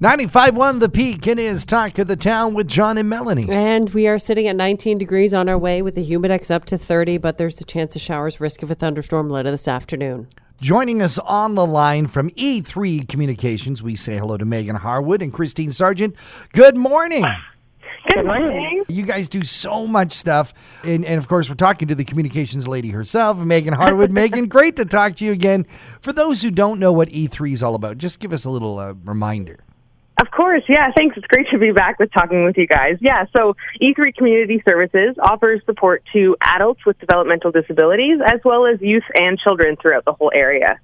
95.1 The Peak. It is Talk of the Town with John and Melanie. And we are sitting at 19 degrees on our way with the humidex up to 30, but there's a chance of showers, risk of a thunderstorm later this afternoon. Joining us on the line from E3 Communications, we say hello to Meghan Harwood and Christine Sargent. Good morning. Good morning. You guys do so much stuff. And, and of course, we're talking to the communications lady herself, Meghan Harwood. Meghan, great to talk to you again. For those who don't know what E3 is all about, just give us a little uh, reminder. Of course, yeah, thanks. It's great to be back with talking with you guys. Yeah, so E3 Community Services offers support to adults with developmental disabilities as well as youth and children throughout the whole area.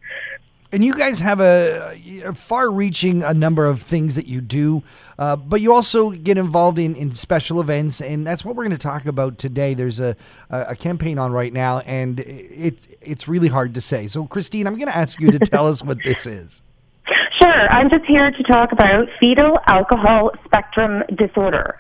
And you guys have a, a far-reaching a number of things that you do, uh, but you also get involved in, in special events, and that's what we're going to talk about today. There's a, a campaign on right now, and it, it's really hard to say. So, Christine, I'm going to ask you to tell us what this is. Sure. I'm just here to talk about fetal alcohol spectrum disorder.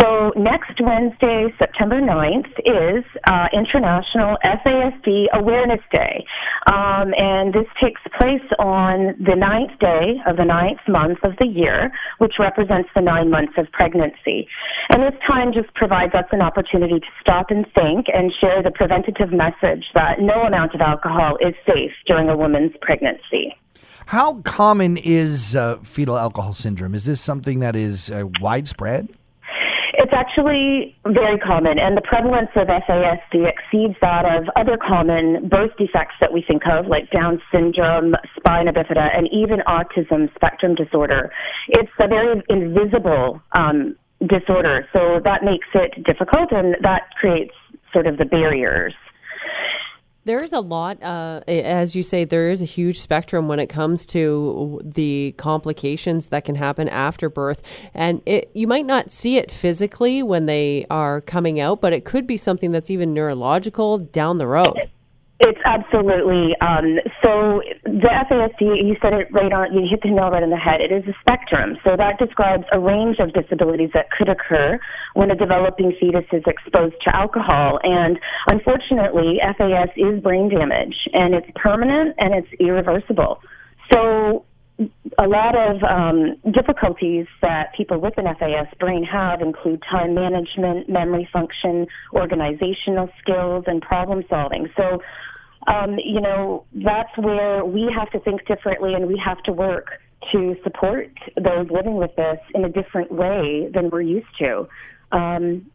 So next Wednesday, September 9th, is uh, International FASD Awareness Day. Um, and this takes place on the ninth day of the ninth month of the year, which represents the nine months of pregnancy. And this time just provides us an opportunity to stop and think and share the preventative message that no amount of alcohol is safe during a woman's pregnancy. How common is uh, fetal alcohol syndrome? Is this something that is uh, widespread? It's actually very common, and the prevalence of FASD exceeds that of other common birth defects that we think of, like Down syndrome, spina bifida, and even autism spectrum disorder. It's a very invisible um, disorder, so that makes it difficult, and that creates sort of the barriers. There is a lot, uh, as you say, there is a huge spectrum when it comes to the complications that can happen after birth. And it, you might not see it physically when they are coming out, but it could be something that's even neurological down the road. It's absolutely. Um, so the FASD, you said it right on, you hit the nail right on the head. It is a spectrum. So that describes a range of disabilities that could occur when a developing fetus is exposed to alcohol. And unfortunately, FAS is brain damage, and it's permanent and it's irreversible. So a lot of um, difficulties that people with an FAS brain have include time management, memory function, organizational skills, and problem solving. So um, you know, that's where we have to think differently and we have to work to support those living with this in a different way than we're used to. Um,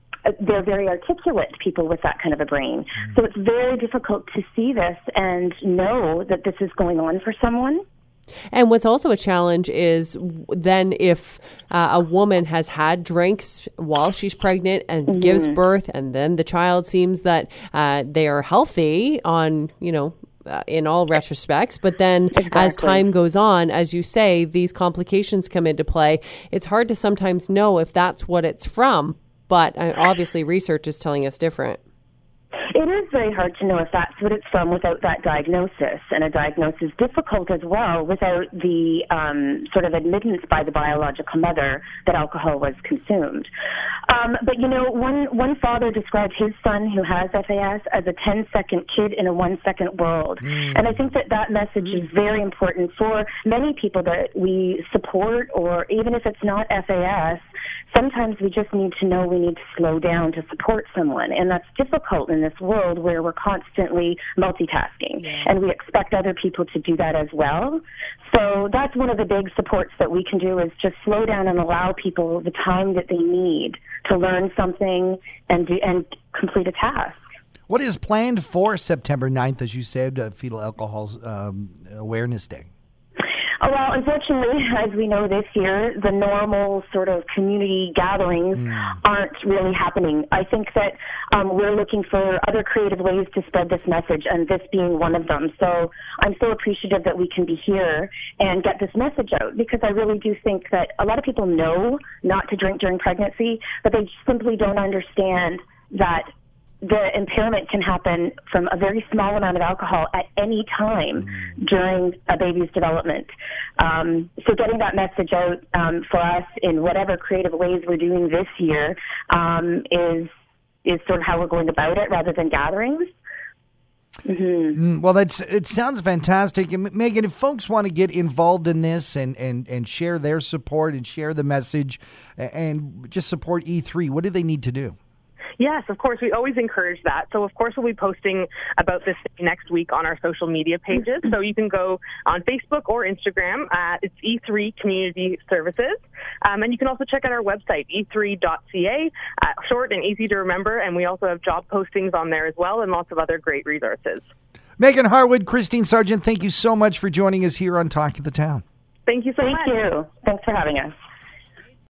they're very articulate people with that kind of a brain. Mm-hmm. So it's very difficult to see this and know that this is going on for someone. And what's also a challenge is then if uh, a woman has had drinks while she's pregnant and mm-hmm. gives birth, and then the child seems that uh, they are healthy on, you know, uh, in all retrospects. But then exactly. as time goes on, as you say, these complications come into play. It's hard to sometimes know if that's what it's from. But uh, obviously, research is telling us different. It is very hard to know if that's what it's from without that diagnosis, and a diagnosis is difficult as well without the um, sort of admittance by the biological mother that alcohol was consumed. Um, but you know, one one father described his son who has FAS as a 10-second kid in a one-second world, mm. and I think that that message is very important for many people that we support, or even if it's not FAS, sometimes we just need to know we need to slow down to support someone, and that's difficult in this world where we're constantly multitasking, yeah. and we expect other people to do that as well. So that's one of the big supports that we can do is just slow down and allow people the time that they need to learn something and do, and complete a task. What is planned for September 9th, as you said, uh, Fetal Alcohol um, Awareness Day? Oh, well, unfortunately, as we know this year, the normal sort of community gatherings mm. aren't really happening. I think that um, we're looking for other creative ways to spread this message, and this being one of them. So I'm so appreciative that we can be here and get this message out because I really do think that a lot of people know not to drink during pregnancy, but they simply don't understand that the impairment can happen from a very small amount of alcohol at any time during a baby's development. Um, so, getting that message out um, for us in whatever creative ways we're doing this year um, is is sort of how we're going about it, rather than gatherings. Mm, well, that's it. Sounds fantastic. And Meghan, if folks want to get involved in this and and and share their support and share the message and just support E3, what do they need to do? Yes, of course. We always encourage that. So, of course, we'll be posting about this next week on our social media pages. So you can go on Facebook or Instagram. Uh, it's E3 Community Services. Um, and you can also check out our website, e3.ca, uh, short and easy to remember. And we also have job postings on there as well and lots of other great resources. Meghan Harwood, Christine Sargent, thank you so much for joining us here on Talk of the Town. Thank you so Thank much. Thank you. Thanks for having us.